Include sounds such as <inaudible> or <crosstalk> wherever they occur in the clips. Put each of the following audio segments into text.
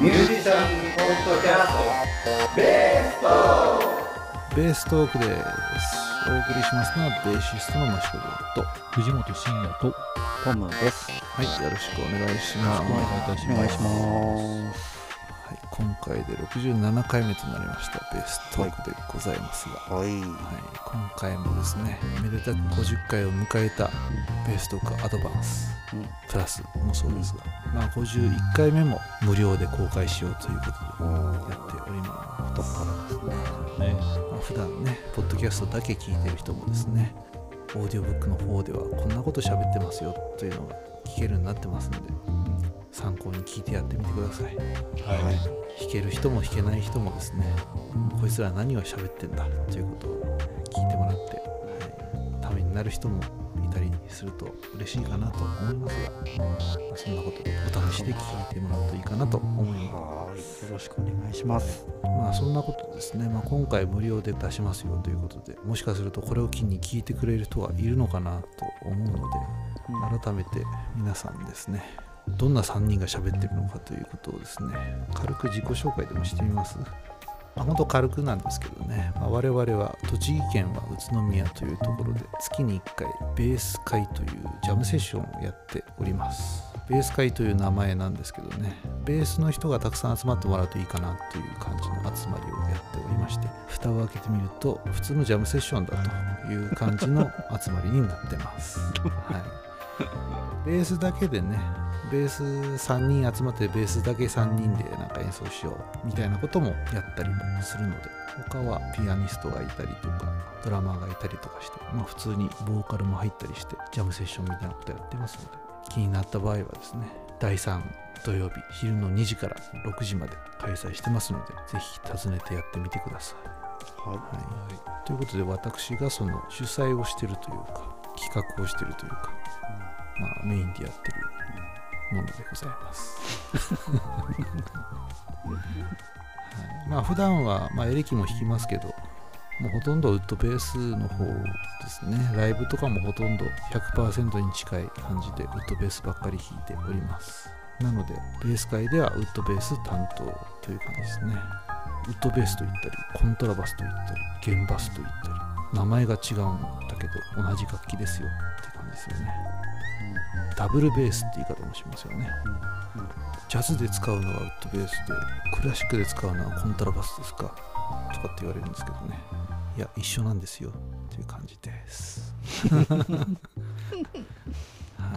ミュージシャンポッドキャストベーストベーストークですお送りしますのはベーシストのマシコと藤本慎也とトムです。はいよろしくお願いしますお願いいたしますお願いします。はい、今回で67回目となりました。ベーストークでございますが、はい。はい、今回もですねめでたく50回を迎えたベーストークアドバンス。うん。プラスもそうですが、まあ、51回目も無料で公開しようということでやっておりま太っ腹ですね。ね。す、まあ、普段ねポッドキャストだけ聞いてる人もですねオーディオブックの方ではこんなこと喋ってますよというのが聞けるようになってますので参考に聞いてやってみてください。はい、弾ける人も弾けない人もですねこいつら何を喋ってんだということを聞いてもらって、はい、ためになる人もいたりすると嬉しいかなと思いますが、まあそんなことお試しで聞いてもらうといいかなと思いまはい。よろしくお願いします。すまあそんなことですね、まあ、今回無料で出しますよということでもしかするとこれを機に聞いてくれる人がいるのかなと思うので改めて皆さんですねどんな3人が喋ってるのかということをですね軽く自己紹介でもしてみます。まあ、本当軽くなんですけどね、まあ、我々は栃木県は宇都宮というところで月に1回ベース会というジャムセッションをやっております。ベース会という名前なんですけどね。ベースの人がたくさん集まってもらうといいかなという感じの集まりをやっておりまして蓋を開けてみると普通のジャムセッションだという感じの集まりになってます。はい。ベースだけでねベース3人集まってベースだけ3人でなんか演奏しようみたいなこともやったりもするので他はピアニストがいたりとかドラマーがいたりとかして、まあ、普通にボーカルも入ったりしてジャムセッションみたいなことやってますので気になった場合はですね第3土曜日昼の2時から6時まで開催してますのでぜひ訪ねてやってみてください。ははい、ということで私がその主催をしてるというか企画をしてるというか、まあ、メインでやってるものでございます。<laughs> はい、まあ普段はまあエレキも弾きますけどもうほとんどウッドベースの方ですね。ライブとかもほとんど100%に近い感じでウッドベースばっかり弾いております。なのでベース界ではウッドベース担当という感じですね。ウッドベースと言ったりコントラバスと言ったり弦バスと言ったり。名前が違うんだけど同じ楽器ですよって感じですよね。ダブルベースって言い方もしますよね。ジャズで使うのはウッドベースでクラシックで使うのはコントラバスですか？とかって言われるんですけどね。いや一緒なんですよっていう感じです。は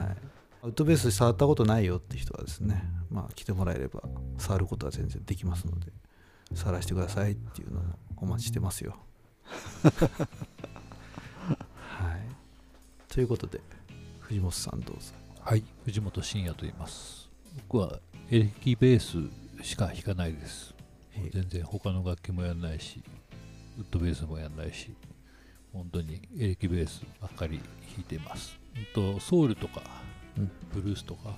い。ウッドベース触ったことないよって人はですねまあ来てもらえれば触ることは全然できますので触らせてくださいっていうのをお待ちしてますよ。はい。ということで藤本さんどうぞ。はい、藤本慎也と言います。僕はエレキベースしか弾かないです。全然他の楽器もやらないしウッドベースもやらないし本当にエレキベースばっかり弾いています。うんとソウルとかうん。ブルースとか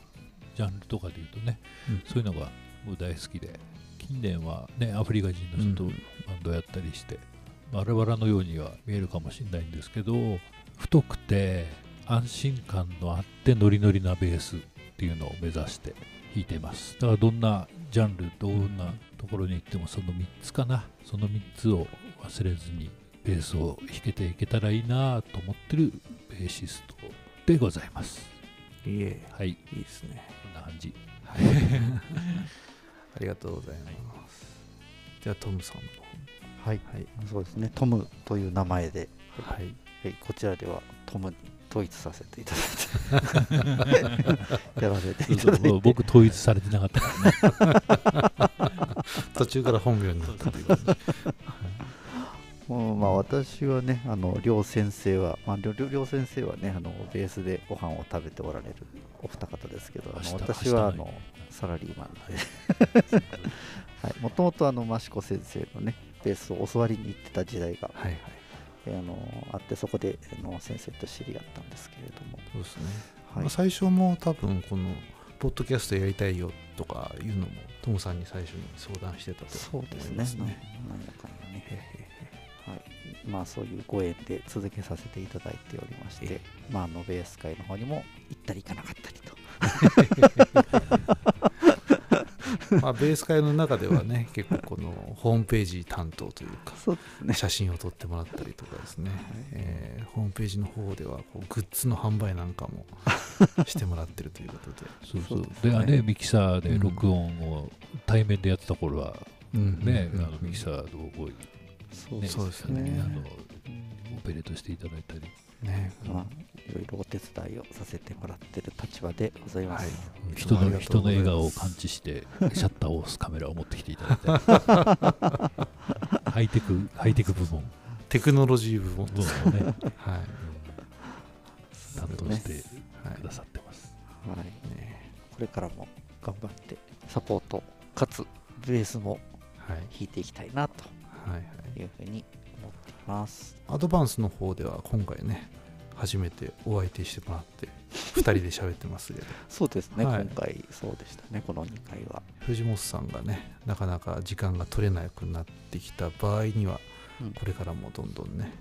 ジャンルとかで言うとね、うん。そういうのがもう大好きで近年はねアフリカ人の人とうんバンドやったりして、バラバラのようには見えるかもしれないんですけど太くて安心感のあってノリノリなベースっていうのを目指して弾いてます。だからどんなジャンルどんなところに行ってもその3つかな。その3つを忘れずにベースを弾けていけたらいいなと思ってるベーシストでございます。いえ。はい。いいですね。こんな感じ。<laughs> ありがとうございます。ではトムさんのはい。はい。そうですね。トムという名前で、はい。はい、こちらではトムに統一させていただいて、<laughs> やらせていただいて、僕統一されてなかったからね。<laughs> 途中から本名になったということで。もうまあ私はね、あの両先生は、まあ、両先生はね、あのベースでご飯を食べておられるお二方ですけど、あの私はあの。のサラリーマンで、<laughs> はい、もともとあの益子先生のね、ベースを教わりに行ってた時代が、はいはい。えーあのあって、そこであの先生と知り合ったんですけれども、そうですね、はい。まあ、最初も多分このポッドキャストやりたいよとかいうのもトムさんに最初に相談してたと思そうですね、かね。はい、まあそういうご縁で続けさせていただいておりましてえ、まああのベース会の方にも行ったり行かなかったりと <laughs> <laughs> まあ、ベース会の中ではね <laughs> 結構このホームページ担当というかそうですね。写真を撮ってもらったりとかですね、えーホームページの方ではこうグッズの販売なんかも <laughs> してもらってるということで、そうそう。ですでねねミキサーで録音を対面でやってた頃はうん。ね、うん。あのミキサーをこうそうねそうですよね。あのオペレートしていただいたり、ね。まあいろいろお手伝いをさせてもらってる立場でございます、はい。人の人の笑顔を感知して <laughs> シャッターを押すカメラを持ってきていただいて。<laughs> ハイテクハイテク部門。テクノロジー部門部門をね、はい、担当してはい。くださってます、はい、ね。これからも頑張ってサポートかつベースもはい。弾いていきたいなとはいはい。いうふうに思っています。アドバンスの方では今回ね初めてお相手してもらって2人で喋ってますけど。そうですね、はい。今回そうでしたねこの2回は、藤本さんがねなかなか時間が取れなくなってきた場合にはうん。これからもどんどんね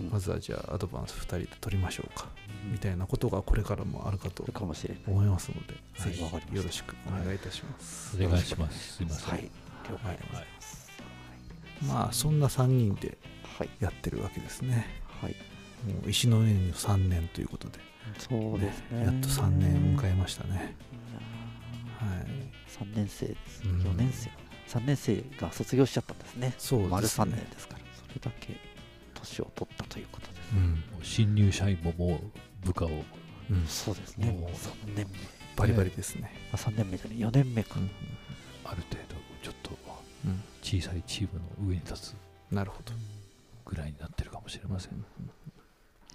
うん。まずはじゃあアドバンス2人で取りましょうかみたいなことがこれからもあるかとあるかもしれない。思いますのでぜひよろしくお願いいたします。お願いします。すいません、はい了解でございます。まあそんな3人ではいやってるわけですね。はい、もう石の上の3年ということで。そうですね。やっと3年迎えましたね。はい。ー3年生です。うん。4年生3年生が卒業しちゃったんですね。そう丸3ですね。年ですから。それだけ年を取ったということです、うん。もう新入社員ももう部下を。うん。そうですね。もう3年目。バリバリですね。あ3年目じゃない4年目か、うん。ある程度ちょっとうん。小さいチームの上に立つ。なるほどぐらいになってるかもしれません、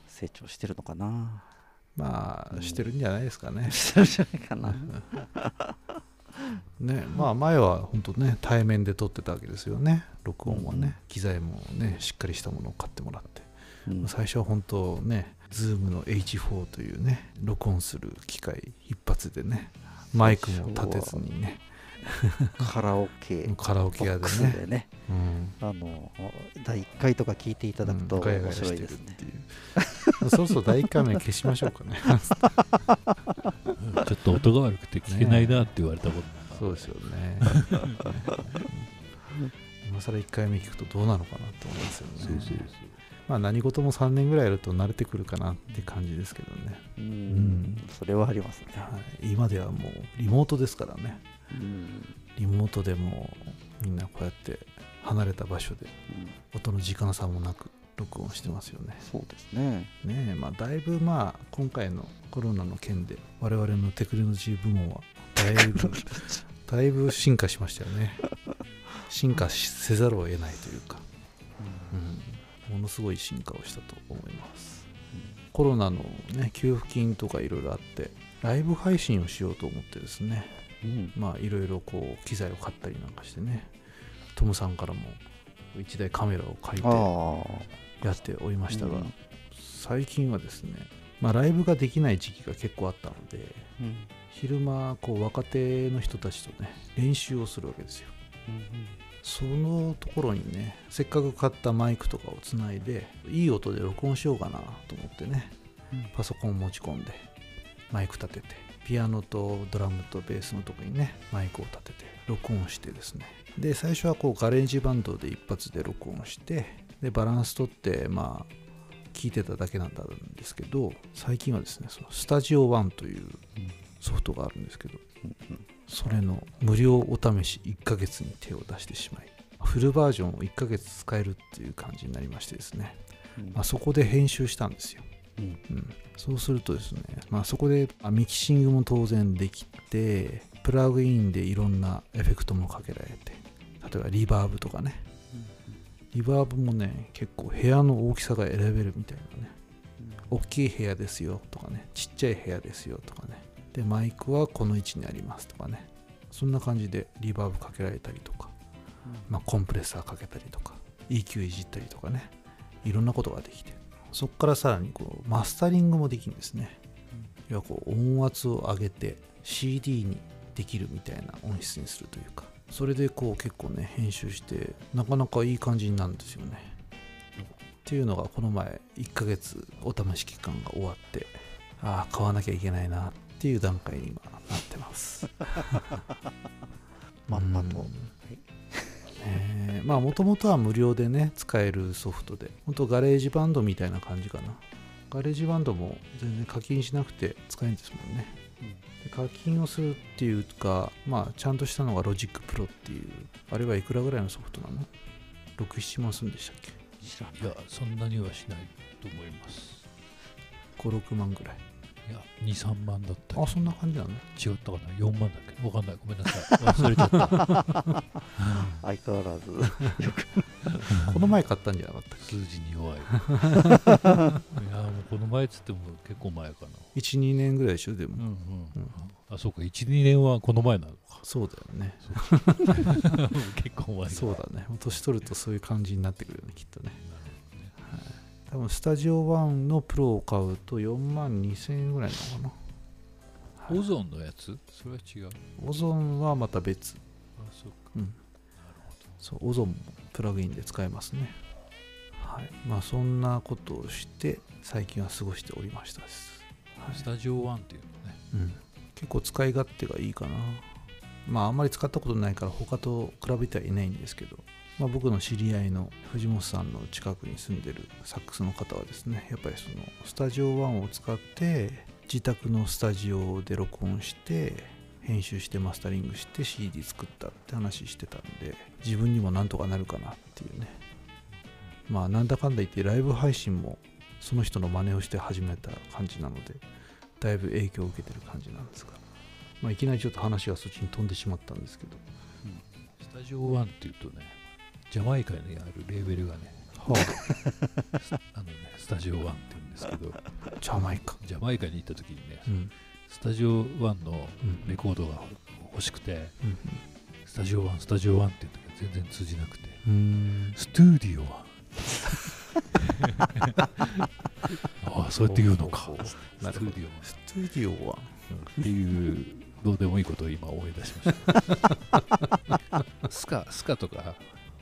成長してるのかな？まあしてるんじゃないですかね。してるんじゃないかな。<laughs> ねまあ前は本当ね対面で撮ってたわけですよね。録音はね、機材もねしっかりしたものを買ってもらって、うん。最初は本当ね Zoom の H4 というね録音する機械一発でねマイクも立てずにねカラオケ。カラオケ屋でね。でね。うん。あの第1回とか聞いていただくと面白いですね、そろそろ第1回目消しましょうかね。<laughs> ちょっと音が悪くて聞けないなって言われたことそうですよね。今更1回目聞くとどうなのかなと思いますよね。そうそうそう。まあ何事も3年ぐらいやると慣れてくるかなって感じですけどね、うん。ん。それはありますね、はい、今ではもうリモートですからね。うんリモートでもみんなこうやって離れた場所でうん。音の時間差もなく録音してますよね。そうですね。ねえまあだいぶまあ今回のコロナの件で我々のテクノロジー部門はだいぶ <laughs> だいぶ進化しましたよね。進化しせざるを得ないというか、うん、ものすごい進化をしたと思います。コロナのね給付金とかいろいろあってライブ配信をしようと思ってですねうんまあいろいろこう機材を買ったりなんかしてね。トムさんからも1台カメラを借りてあやっておりまあしたが、うん。最近はですね、まあ、ライブができない時期が結構あったのでうん。昼間こう若手の人たちとね練習をするわけですよ。そのところにねせっかく買ったマイクとかをつないでいい音で録音しようかなと思ってねうん。パソコン持ち込んでマイク立ててピアノとドラムとベースのとこにねマイクを立てて録音してですね。で最初はこう GarageBand で一発で録音してでバランス取ってまあ聞いてただけなんだんですけど最近はですねその Studio One というソフトがあるんですけどそれの無料お試し1ヶ月に手を出してしまいフルバージョンを1ヶ月使えるっていう感じになりましてですね、うん。まあ、そこで編集したんですようん。うん、そうするとですね、まあ、そこであミキシングも当然できてプラグインでいろんなエフェクトもかけられて例えばリバーブとかね。リバーブもね結構部屋の大きさが選べるみたいなね。大きい部屋ですよとかね。ちっちゃい部屋ですよとかね。でマイクはこの位置にありますとかね。そんな感じでリバーブかけられたりとか、まあ、コンプレッサーかけたりとか。EQ いじったりとかね。いろんなことができてそこからさらにこうマスタリングもできるんですね、要はこう音圧を上げて CD にできるみたいな音質にするというか。それでこう結構ね編集してなかなかいい感じになるんですよね。っていうのがこの前1ヶ月お試し期間が終わってああ買わなきゃいけないなっていう段階に今なってます。<laughs> まんまと、まあもともとは無料でね使えるソフトで本当 GarageBand みたいな感じかな。 GarageBand も全然課金しなくて使えるんですもんね、で課金をするっていうかまあちゃんとしたのが Logic Pro っていうあれはいくらぐらいのソフトなの？6、7万するんでしたっけ？いやそんなにはしないと思います。56万ぐらいいや23万だったあそんな感じなの？違ったかな？4万だっけ？わかんない。ごめんなさい。忘れちゃった。<laughs> 相変わらず。この前買ったんじゃなかった数字に弱い。<laughs> いやもうこの前っつっても結構前かな。12年ぐらいでしょでも、うんうん、うん。あそうか。12年はこの前なのか。そうだよね。<laughs> 結構前そうだね。年取るとそういう感じになってくるよねきっとね。なるほど。ね多分スタジオ1のプロを買うと4万2000円ぐらいなのかな。オゾンのやつ？それは違う。オゾンはまた別。あそうか。うん。なるほそうオゾンもプラグインで使えますね。はい。まあそんなことをして最近は過ごしておりましたです、はい。どスタジオ1っていうのね。うん、結構使い勝手がいいかな。まああんまり使ったことないから他と比べてはいないんですけど、まあ、僕の知り合いの藤本さんの近くに住んでるサックスの方はですねやっぱりそのスタジオ1を使って自宅のスタジオで録音して編集してマスタリングして CD 作ったって話してたんで自分にもなんとかなるかなっていうね。まあなんだかんだ言ってライブ配信もその人の真似をして始めた感じなのでだいぶ影響を受けてる感じなんですが、まあ、いきなりちょっと話がそっちに飛んでしまったんですけど、うん。スタジオ1っていうとねジャマイカにあるレーベルがねはあ。<laughs> のねスタジオ1って言うんですけどあ、ジャマイカ、ジャマイカに行った時にねうん。スタジオ1のうんレコードが欲しくてうん。スタジオ1スタジオ1って言ったけど全然通じなくてうん。スタディオは？<laughs> ああそうやって言うのか。スなるほどタディオはスタジオは？っていうどうでもいいことを今思い出しました。<laughs> スカスカとか？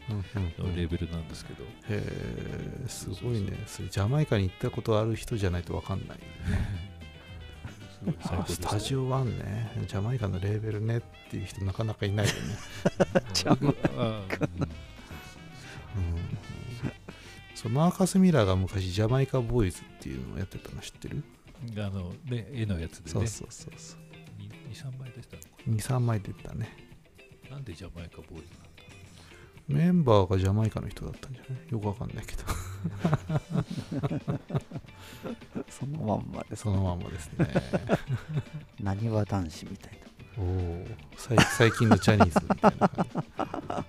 のレベルなんですけど、へえすごいね。それジャマイカに行ったことある人じゃないと分かんない <laughs> あスタジオ1ね。ジャマイカのレーベルねっていう人なかなかいないよね、<laughs> ジャマうん、そうマーカス・ミラーが昔ジャマイカボーイズっていうのをやってたの知ってる、あのね絵のやつでね。そうそうそうそう。23枚出したのか。23枚出たね。ななんでジャマイカボーイズなんだメンバーがジャマイカの人だったんじゃない？よくわかんないけど。<laughs> そのまんまですそのまんまですね。なにわ男子みたいな。おお最最近のジャニーズみたいな。感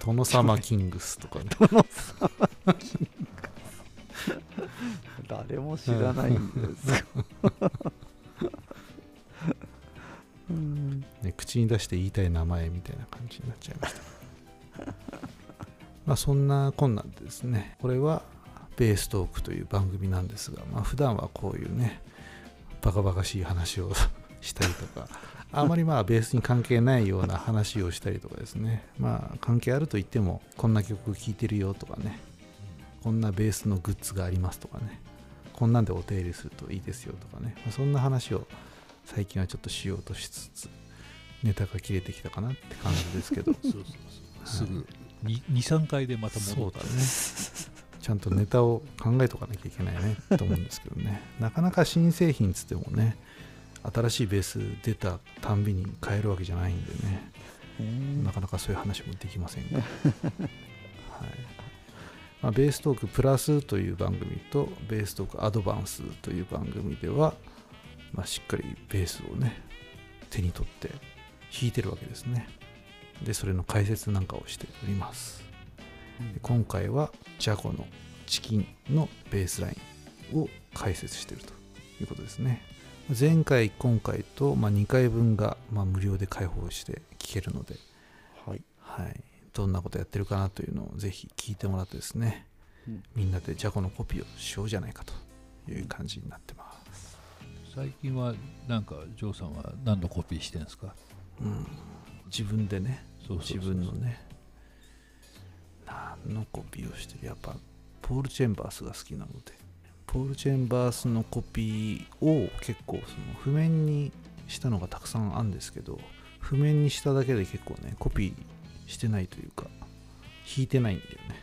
じ殿様キングスとかね。誰も知らないんですよ。う <laughs> んね、口に出して言いたい名前みたいな感じになっちゃいましたまあそんなこんなんでですね。これはベーストークという番組なんですが、まあ普段はこういうねバカバカしい話を <laughs> したりとかあまりまあベースに関係ないような話をしたりとかですね。まあ関係あると言ってもこんな曲聴いてるよとかねこんなベースのグッズがありますとかねこんなんでお手入れするといいですよとかね、まあそんな話を最近はちょっとしようとしつつネタが切れてきたかなって感じですけど。<laughs> すぐ23回でまた戻ったね。ちゃんとネタを考えとかなきゃいけないね。と思うんですけどね。<laughs> なかなか新製品つってもね新しいベース出たたんびに変えるわけじゃないんでね。なかなかそういう話もできませんが、はい。まあ、ベーストークプラスという番組とベーストークアドバンスという番組では、まあ、しっかりベースをね手に取って弾いてるわけですねでそれの解説なんかをしております。で今回はジャコのチキンのベースラインを解説しているということですね。前回今回と、まあ、2回分が、まあ、無料で開放して聞けるので、はい。はい、どんなことやってるかなというのをぜひ聞いてもらってですね、うん。みんなでジャコのコピーをしようじゃないかという感じになってます、最近はなんかジョーさんは何のコピーしてるんですか？うん、自分でね自分のね。何のコピーをしてる？やっぱポール・チェンバースが好きなので。ポール・チェンバースのコピーを結構その譜面にしたのがたくさんあるんですけど譜面にしただけで結構ねコピーしてないというか弾いてないんだよね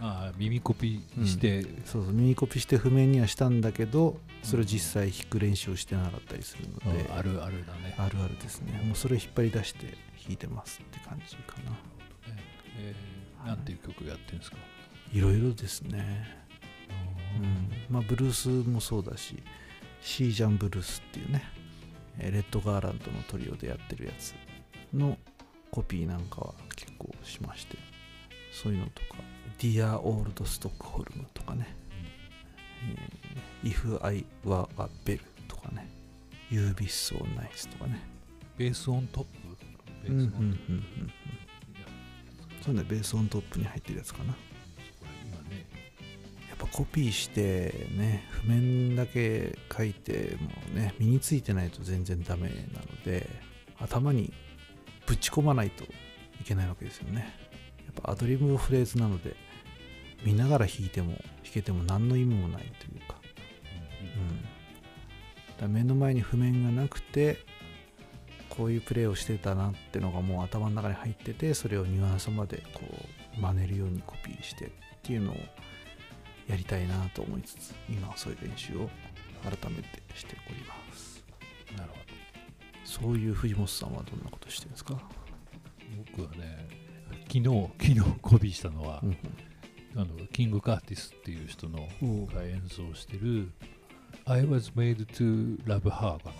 ああ耳コピーして、そうそう耳コピして譜面にはしたんだけどそれを実際弾く練習をしてなかったりするので、うん。あるあるだね。あるあるですね。もうそれを引っ張り出して弾いてますって感じかな。えーなんていう曲やってるんですか、い。ろいろですね。うん。まあブルースもそうだしシージャンブルースっていうねえーレッドガーランドのトリオでやってるやつのコピーなんかは結構しましてそういうのとか「Dear Old Stockholm」とかね「えー If I Were a Bell」とかね「You Be So Nice」とかね。ベースオントップベうんうんースオントップ、うんうん。そうねベースオントップに入ってるやつかな。今ね。やっぱコピーしてね譜面だけ書いてもね身についてないと全然ダメなので頭にぶち込まないといけないわけですよね。やっぱアドリブのフレーズなので見ながら弾いても弾けても何の意味もないというか,、うん、だ目の前に譜面がなくてこういうプレーをしてたなってのがもう頭の中に入っててそれをニュアンスまでこう真似るようにコピーしてっていうのをやりたいなと思いつつ今はそういう練習を改めてしております。なるほそういう藤本さんはどんなことしてるんですか、ど僕はね昨日昨日コピーしたのは、うんあのキング・カーティスっていう人のうん、が演奏してる「I was made to love her」かな、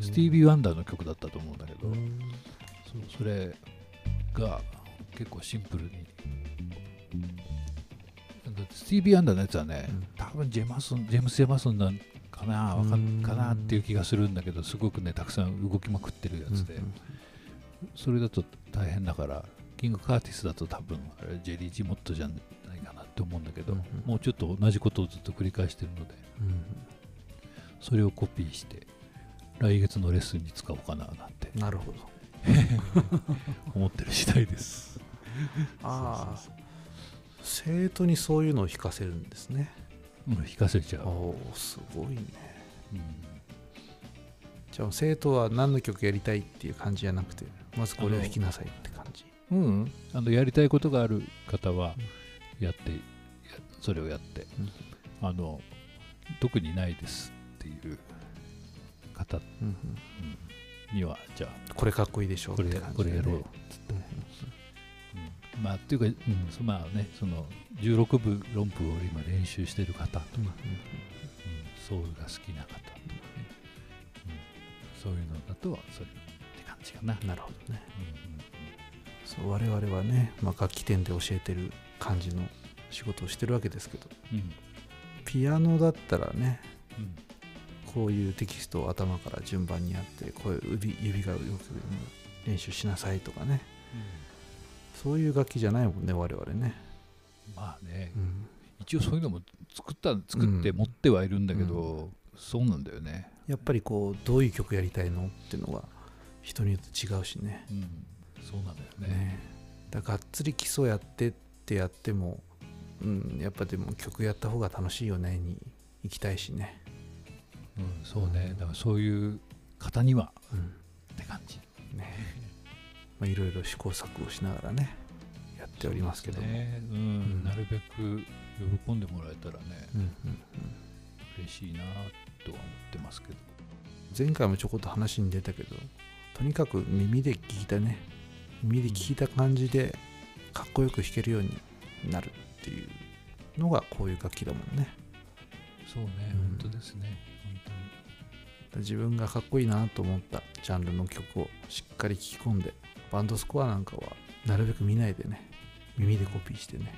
スティービー・ワンダーの曲だったと思うんだけど、そうそれが結構シンプルに。スティービー・ワンダーのやつはね、うん。多分ジェマソンジェームス・ジェマソンなんかなわかかなっていう気がするんだけどすごくねたくさん動きまくってるやつで、うん。それだと大変だからキング・カーティスだと多分あれジェリー・ジモットじゃないかなって思うんだけど、うんもうちょっと同じことをずっと繰り返してるのでうんそれをコピーして来月のレッスンに使おうかななんて。なるほど。<laughs> 思ってる次第です。ああ。生徒にそういうのを弾かせるんですね。うん、弾かせちゃおう。おすごいね。うん。じゃあ生徒は何の曲やりたいっていう感じじゃなくてまずこれを弾きなさいってうん、あのやりたいことがある方はやって、やそれをやって、あの特にないですっていう方うんにはじゃこれかっこいいでしょあこれこれやろう、うん。うん、まあっていうか、うん、そまあねその16部論符を今練習してる方、うんうんうん、ソウルが好きな方、うん、そういうのだとそれって感じかな。なるほどね。うんそう我々はね、まあ、楽器店で教えてる感じの仕事をしてるわけですけど。うん。うんピアノだったらねうん。こういうテキストを頭から順番にやってこういう指指が動く練習しなさいとかね。そういう楽器じゃないもんね我々ね、まあね、うん、一応そういうのも作った作って持ってはいるんだけど、そうなんだよね、やっぱりこうどういう曲やりたいのっていうのが人によって違うしね。うん、そうなんだよね。ね。だからがっつり基礎やってってやっても、うん、やっぱでも曲やった方が楽しいよねに行きたいしね、うん、そうね。だからそういう方にはうん。って感じ。ね。まあ、いろいろ試行錯誤しながらねやっておりますけども、ね。うんうん。なるべく喜んでもらえたらねうんうんうん。嬉しいなとは思ってますけど。前回もちょこっと話に出たけどとにかく耳で聞いたね耳で聞いた感じでかっこよく弾けるようになるっていうのがこういう楽器だもんね。そうね、うん。本当ですね本自分がかっこいいなと思ったジャンルの曲をしっかり聴き込んでバンドスコアなんかはなるべく見ないでね耳でコピーしてね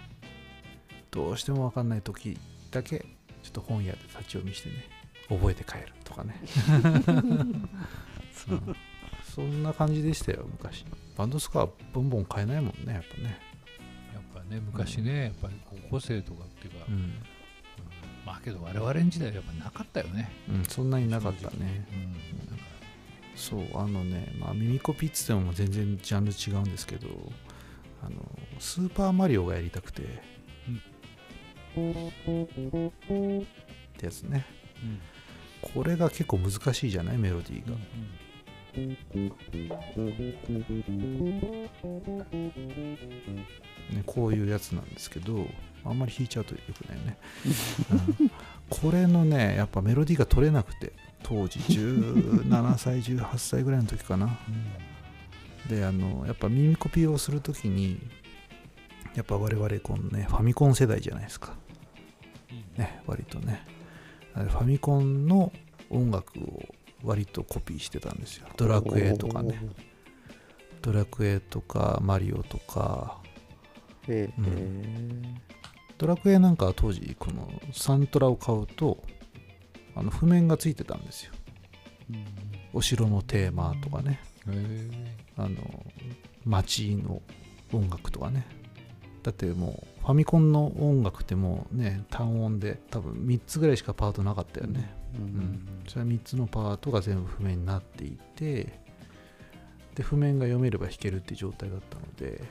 どうしても分かんない時だけちょっと本屋で立ち読みしてね覚えて帰るとかね。<laughs> <laughs> そうそんな感じでしたよ昔。バンドスコアボンボン買えないもんねやっぱね。やっぱね昔ねやっぱり高校生とかっていうか、うん、うんまあけど我々の時代はやっぱなかったよね。うん、そんなになかったね。うん。そうあのね、まあ、耳コピっつっても全然ジャンル違うんですけどあのスーパーマリオがやりたくて、ってやつね。らうん。これが結構難しいじゃない？メロディーが、ね、こういうやつなんですけどあんまり弾いちゃうとよくないよね、う <laughs> んこれのねやっぱメロディーが取れなくて当時17歳18歳ぐらいの時かな。であのやっぱ耳コピーをする時にやっぱ我々このねファミコン世代じゃないですか。ね割とね。ファミコンの音楽を割とコピーしてたんですよ。ドラクエとかね。ドラクエとかマリオとか。えうん。えドラクエなんかは当時このサントラを買うとあの譜面がついてたんですよ。お城のテーマとかね。へえあの街の音楽とかね。だってもうファミコンの音楽ってもうね単音で多分3つぐらいしかパートなかったよね、ううん。ん、それは3つのパートが全部譜面になっていてで譜面が読めれば弾けるっていう状態だったので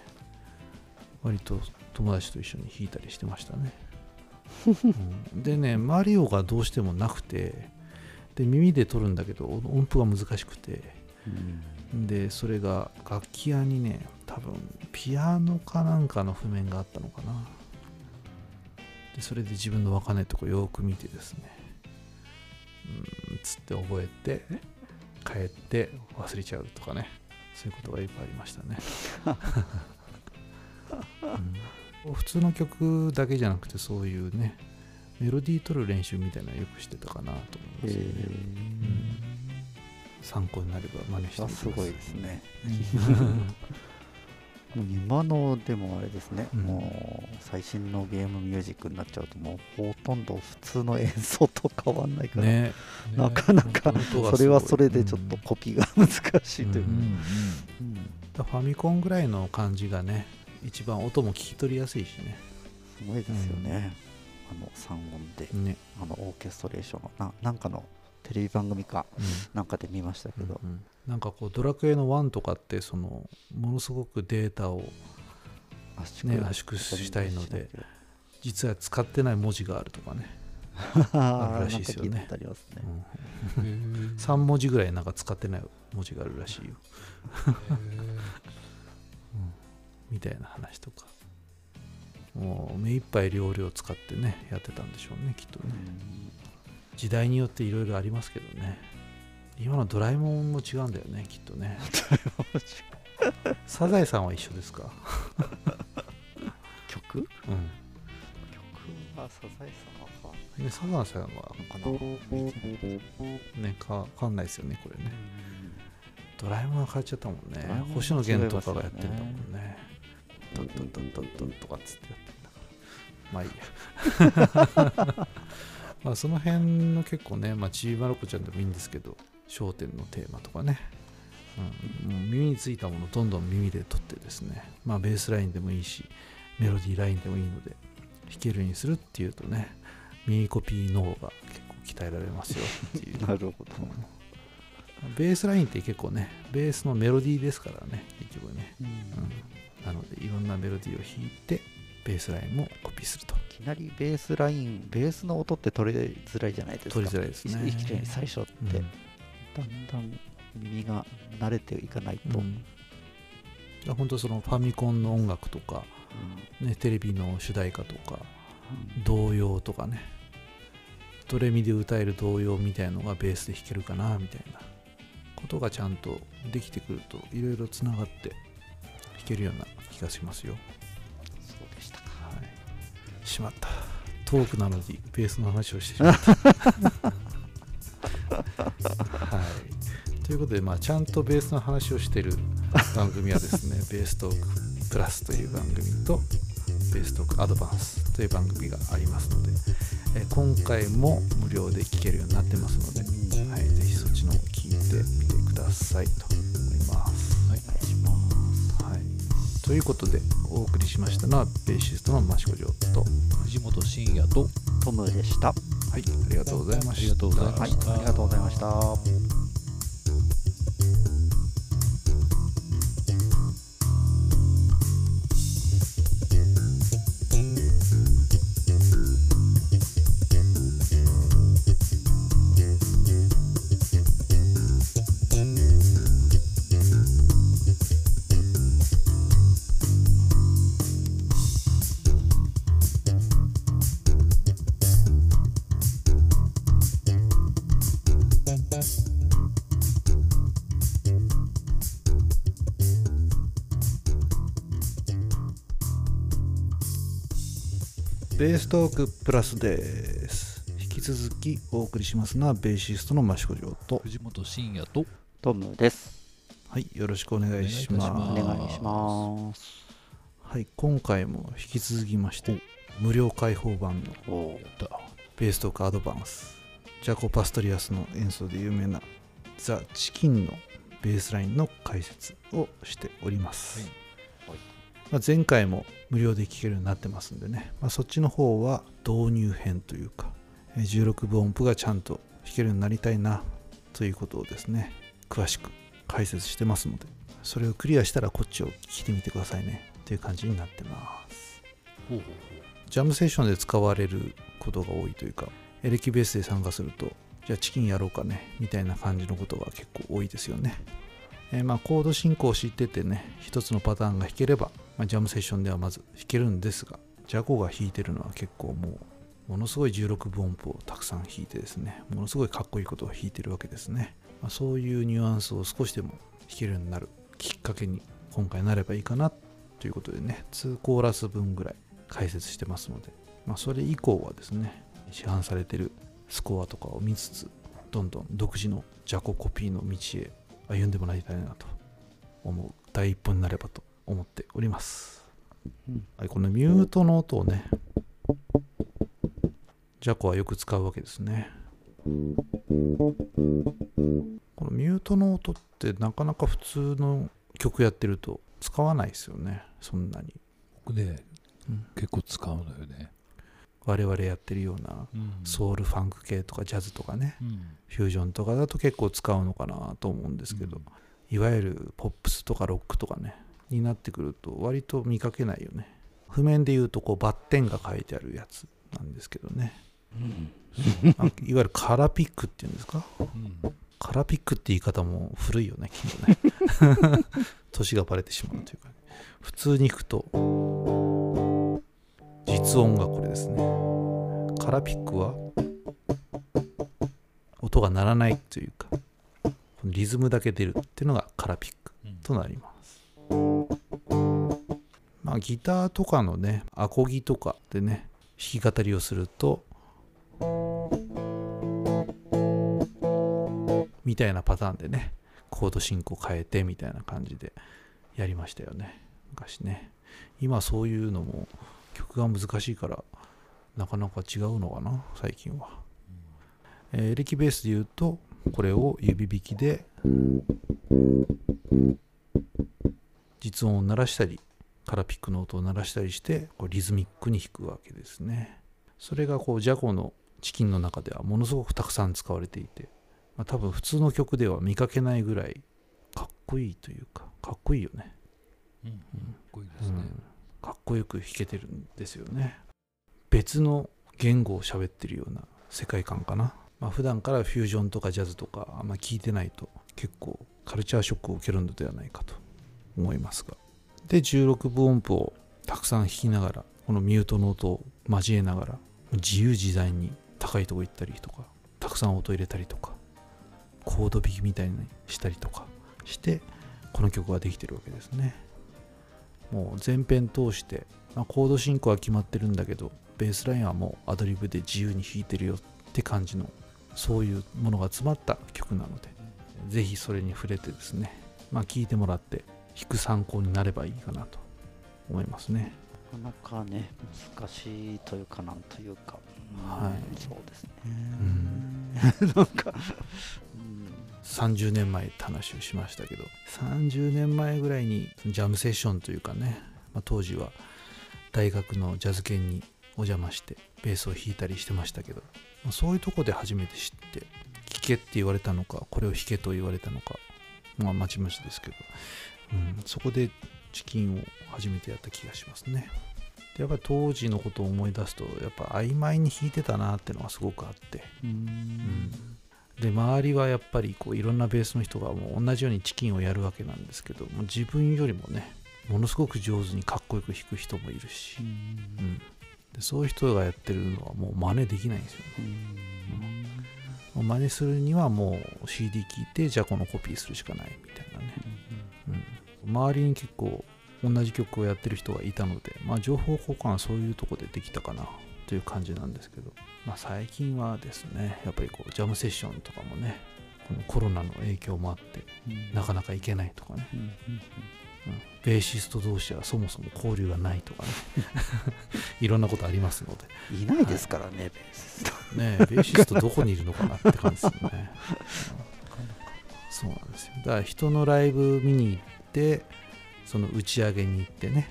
割と友達と一緒に弾いたりしてましたね、うん。でねマリオがどうしてもなくてで耳で撮るんだけど音符が難しくてでそれが楽器屋にね多分ピアノかなんかの譜面があったのかな。でそれで自分の分かんないとこよく見てですねうんつって覚えて帰って忘れちゃうとかね。そういうことがいっぱいありましたね、<laughs> うん。普通の曲だけじゃなくてそういうねメロディー取る練習みたいなのよくしてたかなと思いますよね、うん。参考になれば真似してみてすごいですね今のでもあれですね、うん。もう最新のゲームミュージックになっちゃうともうほとんど普通の演奏と変わんないから、ね。なかなかそれはそれでちょっとコピーが難しいというう、んうんファミコンぐらいの感じがね一番音も聞き取りやすいしね。すごいですよね、あの3音で、ね、あのオーケストレーションの。ななんかのテレビ番組かうん。なんかで見ましたけど、うんなんかこうドラクエの1とかってそのものすごくデータを圧ね圧縮したいので実は使ってない文字があるとかね、ああるらしいですよね。ね。うん、へえ3文字ぐらいなんか使ってない文字があるらしいよ。<laughs> みたいな話とか。もう目いっぱい容量使ってねやってたんでしょうねきっとね時代によっていろいろありますけどね。今のドラえもんも違うんだよねきっとね。<laughs> サザエさんは一緒ですか？<laughs> 曲？曲うん。はサザエさんはねサザエさんはね。かわかんないですよねこれね。ドラえもんが変わっちゃったもんね。星野源とかがやってんだもんね。ドンドンドンドンドンとかっつってやってんだから。まあいいや <laughs> まあその辺の結構ね、まあ、ちびまる子ちゃんでもいいんですけど焦点のテーマとかね、うん、もう耳についたものをどんどん耳で取ってですね。まあベースラインでもいいしメロディーラインでもいいので弾けるようにするっていうとね耳コピー脳が結構鍛えられますよっていう。<laughs> なるほど。ベースラインって結構ねベースのメロディーですからね結局ね、うん。いうん、なのでいろんなメロディーを弾いてベースラインもコピーすると。きなりベースラインベースの音って取りづらいじゃないですか。取りづらいですね。いきなり最初って、うんだんだん耳が慣れていかないと、うん。本当そのファミコンの音楽とか、ね、テレビの主題歌とか童謡とかね。ドレミで歌える童謡みたいのがベースで弾けるかなみたいなことがちゃんとできてくるといろいろつながって弾けるような気がしますよしまった。トークなのにベースの話をしてしまった。<laughs> はい、ということで、まあ、ちゃんとベースの話をしている番組はですね <laughs> ベーストークプラスという番組とベーストークアドバンスという番組がありますので、えー今回も無料で聴けるようになってますので、はい、ぜひそっちの方聞いてみてくださいと思います。お願いします。はい、ということでお送りしましたのはベーシストの益子城と藤本慎也とトムでした。はい、ありがとうございました。ありがとうございまはいしたありがとうございましたプラスです。引き続きお送りしますのはベーシストの益子城と。藤本慎也と。トムです。はいよろしくお願いします。おお願いします。はい今回も引き続きまして無料開放版のベーストークアドバンス。ジャコ・パストリアスの演奏で有名なザ・チキンのベースラインの解説をしております、はいまあ、前回も無料で聴けるようになってますんでね、まあ、そっちの方は導入編というかえー16分音符がちゃんと弾けるようになりたいなということをですね詳しく解説してますのでそれをクリアしたらこっちを聴いてみてくださいね。という感じになってます。ほうほう。ジャムセッションで使われることが多いというかエレキベースで参加するとじゃあチキンやろうかねみたいな感じのことが結構多いですよね、えーまあコード進行を知っててね一つのパターンが弾ければ、まあ、ジャムセッションではまず弾けるんですがジャコが弾いてるのは結構もうものすごい16分音符をたくさん弾いてですねものすごいかっこいいことを弾いてるわけですね、まあ、そういうニュアンスを少しでも弾けるようになるきっかけに今回なればいいかなということでね2コーラス分ぐらい解説してますので、まあ、それ以降はですね市販されてるスコアとかを見つつどんどん独自のジャココピーの道へ歩んでもらいたいなと思う第一歩になればと思っております、うん。はい、このミュートの音をねジャコはよく使うわけですね。このミュートの音ってなかなか普通の曲やってると使わないですよねそんなに。僕ね、うん。結構使うのよね、我々やってるようなうん。ソウルファンク系とかジャズとかねうん。フュージョンとかだと結構使うのかなと思うんですけど、うん。いわゆるポップスとかロックとかねになってくると割と見かけないよね。譜面で言うとこうバッテンが書いてあるやつなんですけどね。あいわゆるカラピックっていうんですか？うん。カラピックって言い方も古いよね <laughs> きっとね。年がバレてしまうというか、ね、普通に弾くと実音がこれですね。カラピックは音が鳴らないというかリズムだけ出るっていうのがカラピックとなります。まあギターとかのねアコギとかでね弾き語りをするとみたいなパターンでねコード進行変えてみたいな感じでやりましたよね。昔ね。今そういうのも曲が難しいからなかなか違うのかな最近は、えーエレキベースで言うとこれを指弾きで実音を鳴らしたりカラピックの音を鳴らしたりしてこうリズミックに弾くわけですね。それがこうジャコのチキンの中ではものすごくたくさん使われていて、まあ、多分普通の曲では見かけないぐらいかっこいいというかかっこいいよね、うんかっこいいですね、うんこよく弾けてるんですよね。別の言語を喋ってるような世界観かな、まあ普段からフュージョンとかジャズとかあんま聞いてないと結構カルチャーショックを受けるのではないかと思いますが。で16分音符をたくさん弾きながらこのミュートの音を交えながら自由自在に高いとこ行ったりとかたくさん音入れたりとかコード弾きみたいにしたりとかしてこの曲ができてるわけですね。もう全編通して、まあ、コード進行は決まってるんだけどベースラインはもうアドリブで自由に弾いてるよって感じのそういうものが詰まった曲なのでぜひそれに触れてですねまあ聴いてもらって弾く参考になればいいかなと思いますね。なかなかね難しいというかなんというか、うんはい。そうですね、ん。<laughs> なんか、うん30年前って話をしましたけど30年前ぐらいにジャムセッションというかね、まあ、当時は大学のジャズ研にお邪魔してベースを弾いたりしてましたけど、まあそういうとこで初めて知って聴けって言われたのかこれを弾けと言われたのかまあまちまちですけど、うん、そこでチキンを初めてやった気がしますね。でやっぱり当時のことを思い出すとやっぱ曖昧に弾いてたなってのがすごくあって。うんで周りはやっぱりこういろんなベースの人がもう同じようにチキンをやるわけなんですけどもう自分よりもねものすごく上手にかっこよく弾く人もいるし、うん、でそういう人がやってるのはもう真似できないんですよね。もう真似するにはもう CD 聴いてじゃあこのコピーするしかないみたいなね、うん、周りに結構同じ曲をやってる人がいたのでまあ情報交換はそういうとこでできたかなという感じなんですけど、まあ、最近はですねやっぱりこうジャムセッションとかもねこのコロナの影響もあってなかなか行けないとかね、うんうんうん。ベーシスト同士はそもそも交流がないとかね。<laughs> いろんなことありますので。うんいないですからね、ベースねえベーシストどこにいるのかなって感じですよね。<laughs> そうなんですよ。だから人のライブ見に行って、その打ち上げに行ってね、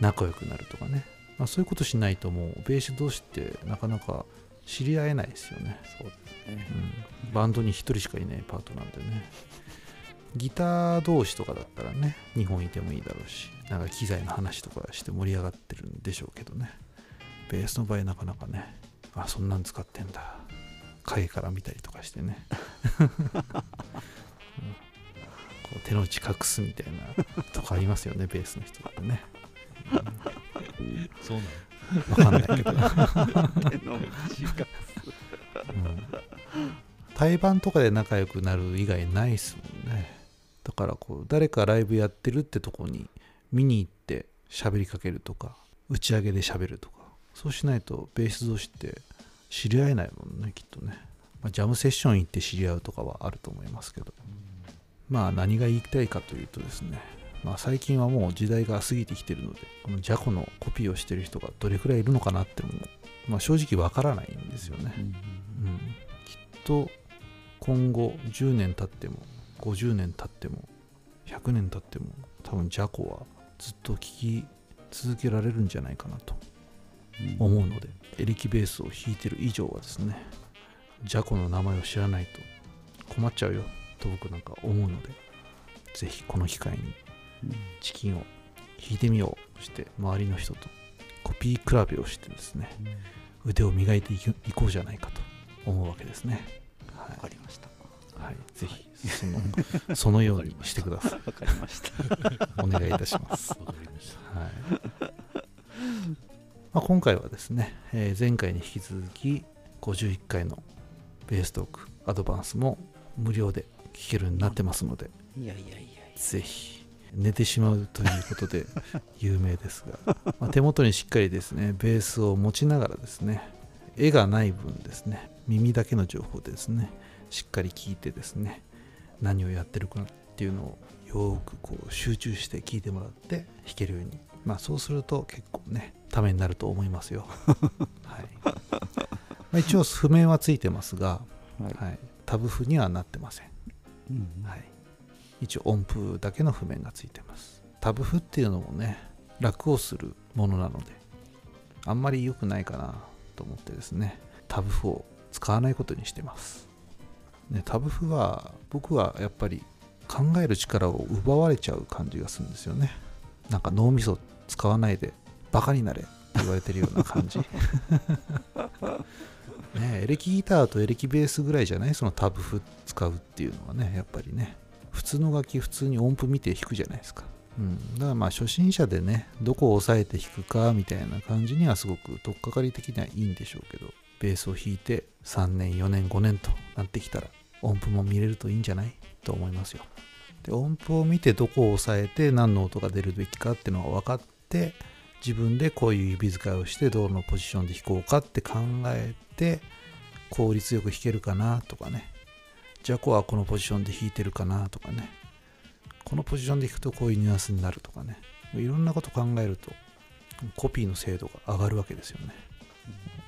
仲良くなるとかね。まあ、そういうことしないともう、ベース同士ってなかなか知り合えないですよね。そうですねうん、バンドに1人しかいないパートなんでね。ギター同士とかだったらね、2本いてもいいだろうし、なんか機材の話とかして盛り上がってるんでしょうけどね。ベースの場合なかなかね、あ、そんなん使ってんだ。影から見たりとかしてね。<laughs> うんこう手の内隠すみたいなとかありますよね、ベースの人ってね。そうなのわかんないけど。対バンとかで仲良くなる以外ないっすもんね。だからこう誰かライブやってるってとこに見に行って喋りかけるとか打ち上げで喋るとか。そうしないとベース同士って知り合えないもんねきっとね、まあ、ジャムセッション行って知り合うとかはあると思いますけど。まあ何が言いたいかというとですね。まあ最近はもう時代が過ぎてきてるのでこのジャコのコピーをしてる人がどれくらいいるのかなってのも、まあ、正直わからないんですよね、うん、きっと今後10年経っても50年経っても100年経っても多分ジャコはずっと聴き続けられるんじゃないかなと思うのでエレキベースを弾いてる以上はですねジャコの名前を知らないと困っちゃうよと僕なんか思うのでぜひこの機会にチキンを弾いてみよう。そして周りの人とコピー比べをしてですね腕を磨いていこうじゃないかと思うわけですね。はわかりました。い、はい、ぜひその <laughs> そのようにしてください。<laughs> わかりました。<laughs> お願いいたします。わかりました。はい。まあ、今回はですね、えー前回に引き続き51回のベーストークアドバンスも無料で聴けるようになってますので、いやいやいやいぜひ寝てしまうということで <laughs> 有名ですが、まあ手元にしっかりですねベースを持ちながらですね絵がない分ですね耳だけの情報でですねしっかり聞いてですね何をやってるかっていうのをよーくこう集中して聞いてもらって弾けるように。まあそうすると結構ねためになると思いますよ。<laughs> はい、まあ、一応譜面はついてますが、はい。はい、タブ譜にはなってませんうん。はい、一応音符だけの譜面がついてます。タブ譜っていうのもね楽をするものなのであんまり良くないかなと思ってですねタブ譜を使わないことにしてます、ね、タブ譜は僕はやっぱり考える力を奪われちゃう感じがするんですよね。なんか脳みそ使わないでバカになれって言われてるような感じ。<laughs> ねエレキギターとエレキベースぐらいじゃない？そのタブ譜使うっていうのはねやっぱりね。普通の楽器普通に音符見て弾くじゃないですか。うん、だからまあ初心者でねどこを押さえて弾くかみたいな感じにはすごく取っかかり的にはいいんでしょうけどベースを弾いて3年4年5年となってきたら音符も見れるといいんじゃないと思いますよ。で音符を見てどこを押さえて何の音が出るべきかっていうのが分かって自分でこういう指使いをしてどのポジションで弾こうかって考えて効率よく弾けるかなとかね。ジャコはこのポジションで弾いてるかなとかね。このポジションで弾くとこういうニュアンスになるとかね。いろんなこと考えるとコピーの精度が上がるわけですよね。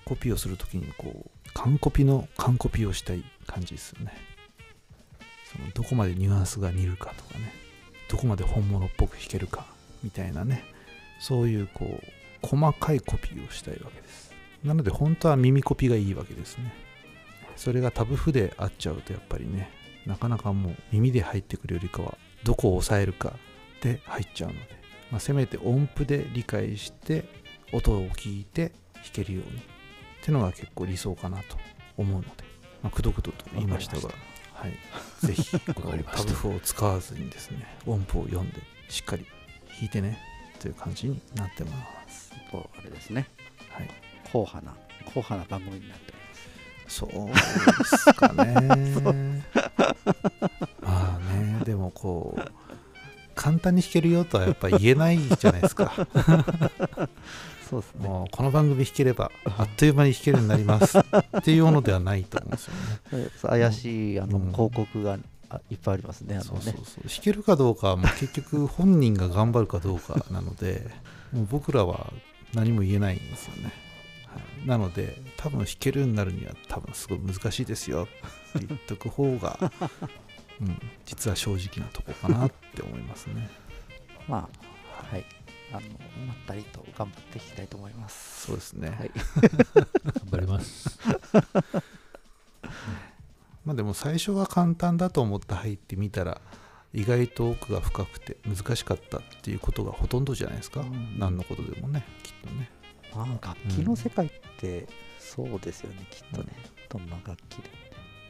コピーをするときにこう完コピの完コピをしたい感じですよね。そのどこまでニュアンスが似るかとかね。どこまで本物っぽく弾けるかみたいなね。そういうこう細かいコピーをしたいわけです。なので本当は耳コピがいいわけですね。それがタブ譜で合っちゃうとやっぱりねなかなかもう耳で入ってくるよりかはどこを押さえるかで入っちゃうので、まあ、せめて音符で理解して音を聞いて弾けるようにってのが結構理想かなと思うので、まあ、くどくどと言いましたがはい、ぜひ <laughs> このタブ譜を使わずにですね音符を読んでしっかり弾いてねという感じになってます。とあれですね。はい。硬派な硬派な番組になってそうですかね。まあね、でもこう、簡単に弾けるよとはやっぱ言えないじゃないですか。そうですね。もうこの番組弾ければあっという間に弾けるようになりますっていうのではないと思うんですよね。怪しいあのうん。広告があいっぱいありますね。あそうそうそう。弾けるかどうかはもう結局本人が頑張るかどうかなのでもう僕らは何も言えないんですよね、はい、なので多分弾けるようになるには多分すごい難しいですよ。って言っとく方が、<laughs> うん、実は正直なとこかなって思いますね。<laughs> まあはい。あのまったりと頑張っていきたいと思います。そうですね、はい。頑張ります。まあでも最初は簡単だと思って入ってみたら意外と奥が深くて難しかったっていうことがほとんどじゃないですか、うん。何のことでもねきっとねまあ楽器の世界ってそうですよね、きっとねどんな楽器で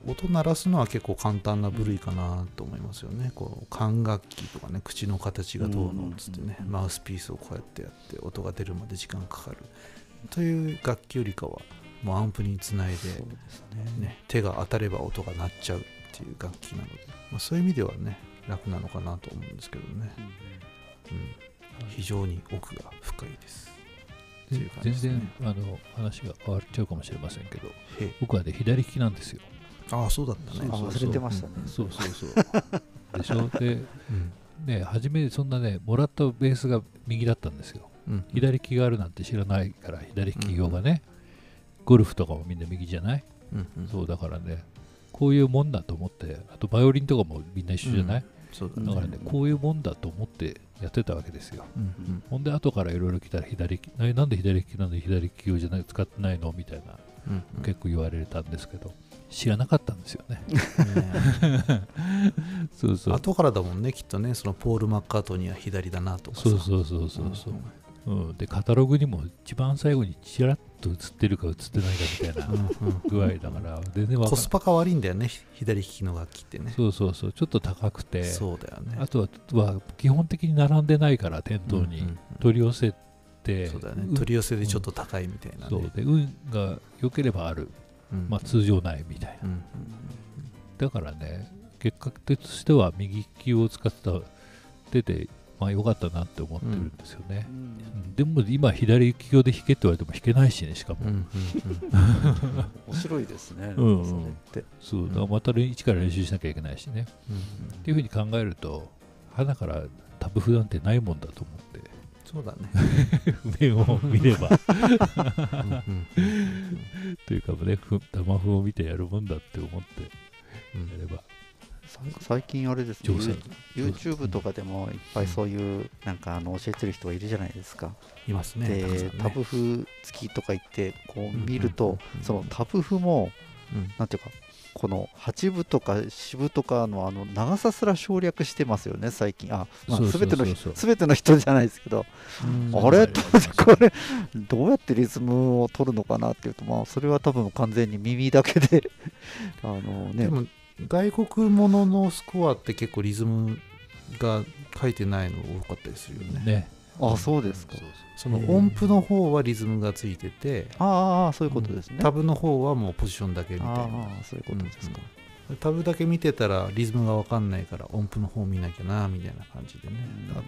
音鳴らすのは結構簡単な部類かなと思いますよね、こう管楽器とかね口の形がどうのっつってね、うんマウスピースをこうやってやって音が出るまで時間かかる。という楽器よりかはもうアンプにつないで、ね。ね、手が当たれば音が鳴っちゃうっていう楽器なので、まあ、そういう意味ではね楽なのかなと思うんですけどね、うん、非常に奥が深いですっていう感じ全ですね。然あの話が変わっちゃうかもしれませんけどへ僕はね左利きなんですよ。ああそうだったね。あ忘れてましたね。そうそうそう。<laughs> でしょ？でうん。ね初めそんなねもらったベースが右だったんですよ。うん。左利きがあるなんて知らないから左利き用がね、ゴルフとかもみんな右じゃない、うんうん。そうだからねこういうもんだと思ってあとバイオリンとかもみんな一緒じゃない、そうだだからねこういうもんだと思ってやってたわけですよ。うんうん。ほんで後からいろいろ来たら左利なんで左利きなんで左利き用じゃない使ってないの？みたいなうんうん。結構言われたんですけど知らなかったんですよね。ね <laughs> そうそう。後からだもんねきっとね。そのポール・マッカートニーは左だなとかさ。そうそうそうそうそう、うん、でカタログにも一番最後にちらっと映ってるか映ってないかみたいなうんうん具合だから全然コスパが悪いんだよね左利きの楽器ってね。そうそうそうちょっと高くて。そうだよね。あとはは基本的に並んでないから店頭に。うんうんうん。取り寄せて、そうだよね。うん。取り寄せでちょっと高いみたいなねそう。で運が良ければある、うん。まあ、通常ないみたいな。うん。だからね結果としては右利きを使ってた出てまあ良かったなって思ってるんですよね、うん。でも今左利き用で弾けって言われても弾けないしねしかも、<laughs> 面白いですね、うんうん。それって。そうだ。からまた一から練習しなきゃいけないしね。うんっていうふうに考えると花からタブ譜なんてないもんだと思って。そうだね。<laughs> 譜面を見れば。というかねふ玉譜を見てやるもんだって思ってうんやれば。さ最近あれですね YouTube とかでもいっぱいそういうなんかあの教えてる人がいるじゃないですか、いますねでタブ譜付きとか言ってこう見るうんとそのタブ譜もうん。なんていうかこの8部とか支部とかのあの長さすら省略してますよね最近。あ、まあ、全ての全ての人じゃないですけど。うん。あれ？これどうやってリズムを取るのかなっていうとまあそれは多分完全に耳だけで <laughs> あのね。でも外国もののスコアって結構リズムが書いてないの多かったりするよね。ね。あそうですか。その音符の方はリズムがついててああそういうことですね、タブの方はもうポジションだけみたいなああそういうことですか、タブだけ見てたらリズムが分かんないから音符の方見なきゃなみたいな感じでね、うん。だ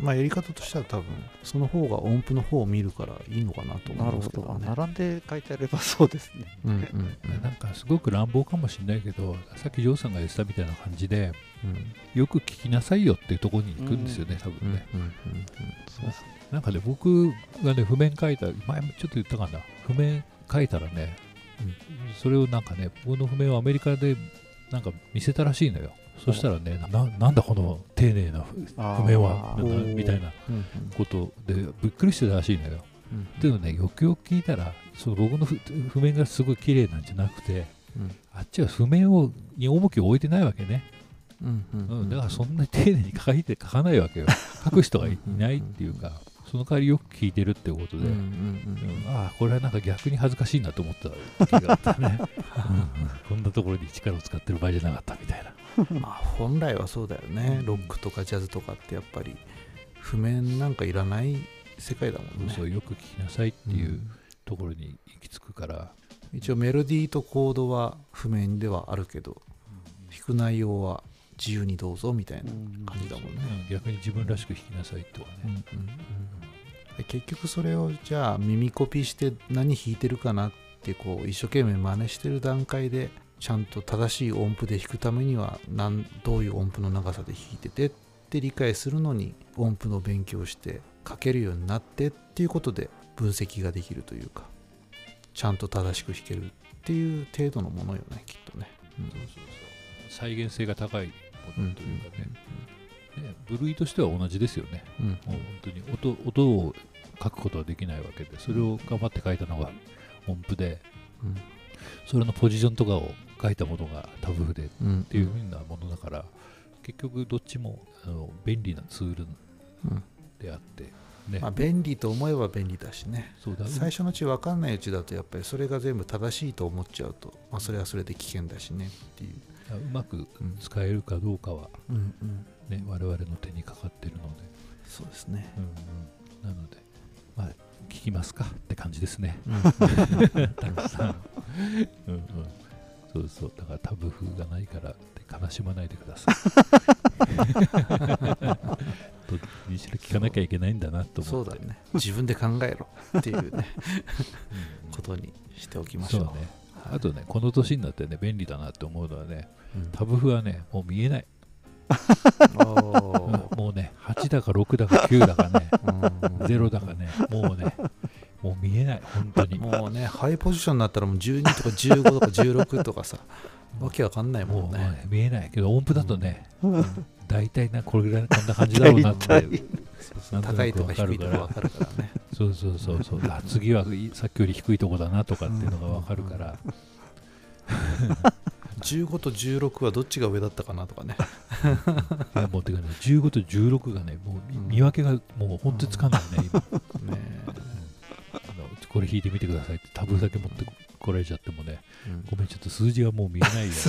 まあやり方としては多分その方が音符の方を見るからいいのかなと思ないるほど、ますけど。ね並んで書いてあればそうですね。うんうんなんかすごく乱暴かもしれないけどさっきジョーさんが言ってたみたいな感じでうん。よく聞きなさいよっていうところに行くんですよね、多うん分ね、うんう。んなんかね僕がね譜面書いた前もちょっと言ったかな。譜面書いたらね、それをなんかね僕の譜面をアメリカでなんか見せたらしいのよ。そしたらねななんだこの丁寧な譜譜面はみたいなうんことでびっくりしてたらしいのよ。うんでもねよくよく聞いたらその僕の譜譜面がすごい綺麗なんじゃなくてうん。あっちは譜面をに重きを置いてないわけね、うん、だからそんなに丁寧に書いて書かないわけよ。<laughs> 書く人がいないっていうかその代わりよく聞いてるってことで、うんうんうんああこれはなんか逆に恥ずかしいなと思った時があったね、<laughs> うん。こんなところに力を使ってる場合じゃなかったみたいな。うんまあ本来はそうだよね。ロックとかジャズとかってやっぱり譜面なんかいらない世界だもんね。そうよく聞きなさいっていううんところに行き着くから、一応メロディーとコードは譜面ではあるけど弾く内容は自由にどうぞみたいなうん感じだもんね。うん。逆に自分らしく弾きなさいとかね、うんうんうんで結局それをじゃあ耳コピーして何弾いてるかなってこう一生懸命真似してる段階でちゃんと正しい音符で弾くためにはなんどういう音符の長さで弾いててって理解するのに音符の勉強をして書けるようになってっていうことで分析ができるというかちゃんと正しく弾けるっていう程度のものよねきっとね。うんそうそうそう。再現性が高いもうんのというかね,、ね部類としては同じですよね。うん。もう本当に。音音を書くことはできないわけでそれを頑張って書いたのが音符でうん。それのポジションとかを書いたものがタブ譜でっうん。ていうふうなものだから結局どっちもあの便利なツールうん。であってね、まあ、便利と思えば便利だしね。そうだ最初のうち分かんないうちだとやっぱりそれが全部正しいと思っちゃうと、まあ、それはそれで危険だしねっていう、うまくうん使えるかどうかは、うんうん、ね、我々の手にかかってるので、そうですね、うんうん、なのでまあ聞きますかって感じですね。うん。<laughs> たくさん。うんうん。そうそう。だからタブ譜がないからって悲しまないでください。どっちにしろ聞かなきゃいけないんだなと思って。そうだね。自分で考えろっていうね。うんうん。ことにしておきましょうねあとねこの年になってね便利だなって思うのはねうん。タブ譜はねもう見えない、<laughs> もうね8だか6だか9だかねうん。0だかねもうねもう見えない本当に。もうねハイポジションになったらもう12とか15とか16とかさわけわかんないもんね。ね見えない。けど音符だとね大体なこれぐらいこんな感じだろうなって高いとか低いとかわかるからね。そうそうそうそう。あ次はいさっきより低いとこだなとかっていうのがわかるから。<laughs> 15と16はどっちが上だったかなとかね。<laughs> いやもうてかね15と16がねもううん。見分けがもう本当につかんないね今。ねあのこれ弾いてみてくださいってタブだけ持ってこられちゃってもねうん。ごめんちょっと数字がもう見えないよ <laughs>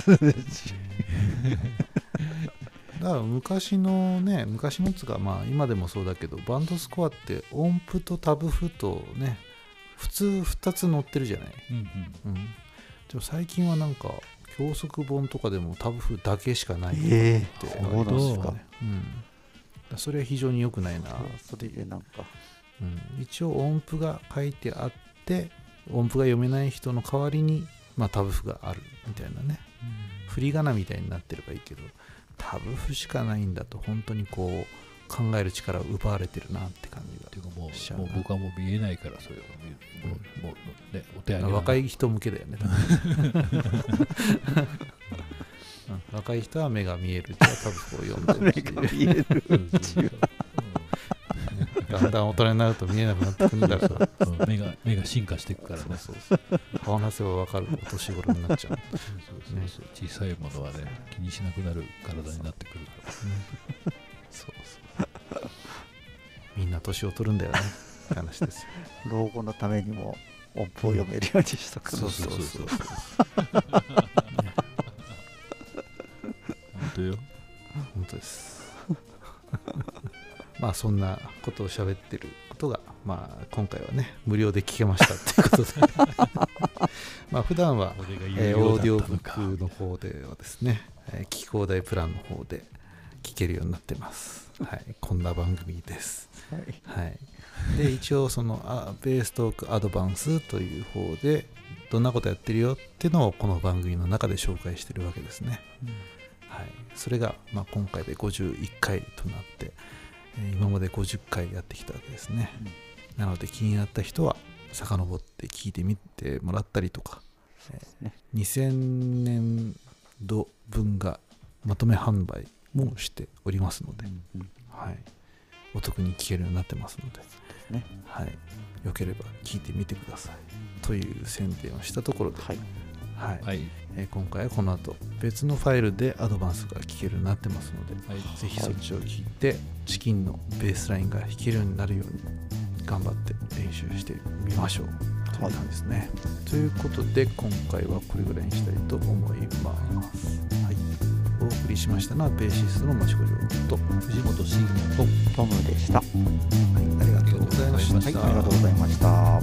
だから昔のね昔のっつうかまあ今でもそうだけどバンドスコアって音符とタブ譜とね普通2つ載ってるじゃない、うんうん。うん、でも最近はなんか教則本とかでもタブ譜だけしかない。ってええてそうなんですか。うん、だからそれは非常に良くないな、それでなんか。うん、一応音符が書いてあって音符が読めない人の代わりに、まあ、タブ譜があるみたいなね。振り仮名みたいになってればいいけどタブ譜しかないんだと本当にこう考える力を奪われてるなって感じっていうかもうもう僕はもう見えないからそれはもう,、もうねお手上がげ若い人向けだよね多分。う <laughs> ん若い人は目が見えるじゃあタブ譜を読んで <laughs> るっていう。見えるだんだん大人になると見えなくなってくるんだから目が目が進化していくからね。そうそうそう顔なせば分かるお年頃になっちゃう、そうそうそうそう。小さいものはね気にしなくなる体になってくるから。そうそう。みんな年を取るんだよね。って話ですよ。老後のためにも音符を読めるようにしとく。のそうそうそう。<laughs> 本当よ。本当ですまあそんなことを喋ってることがまあ今回はね無料で聞けましたっていうことで。<laughs> まあ普段はえーオーディオブックの方ではですね、えー聞き放題プランの方で聞けるようになってます。はい、こんな番組です。はい。はい、で、一応、そのあベーストークアドバンスという方で、どんなことやってるよっていうのをこの番組の中で紹介してるわけですね。はい、それが、まあ、今回で51回となって、えー今まで50回やってきたわけですね。なので気になった人は遡って聞いてみてもらったりとか、ね。2000年度分がまとめ販売もしておりますので、うんはい、お得に聞けるようになってますので、ね。はい、よければ聞いてみてください。という宣伝をしたところで、はいはいはいえー今回はこの後別のファイルでアドバンスが聞けるようになってますのではいぜひそっちを聞いてチキンのベースラインが弾けるようになるように頑張って練習してみましょうという感じですね。ということで今回はこれぐらいにしたいと思います。はい、お送りしましたのはベーシストの町子亮と、はい、藤本慎吾トムでした。はいました。ありがとうございましたい、ありがとうございました。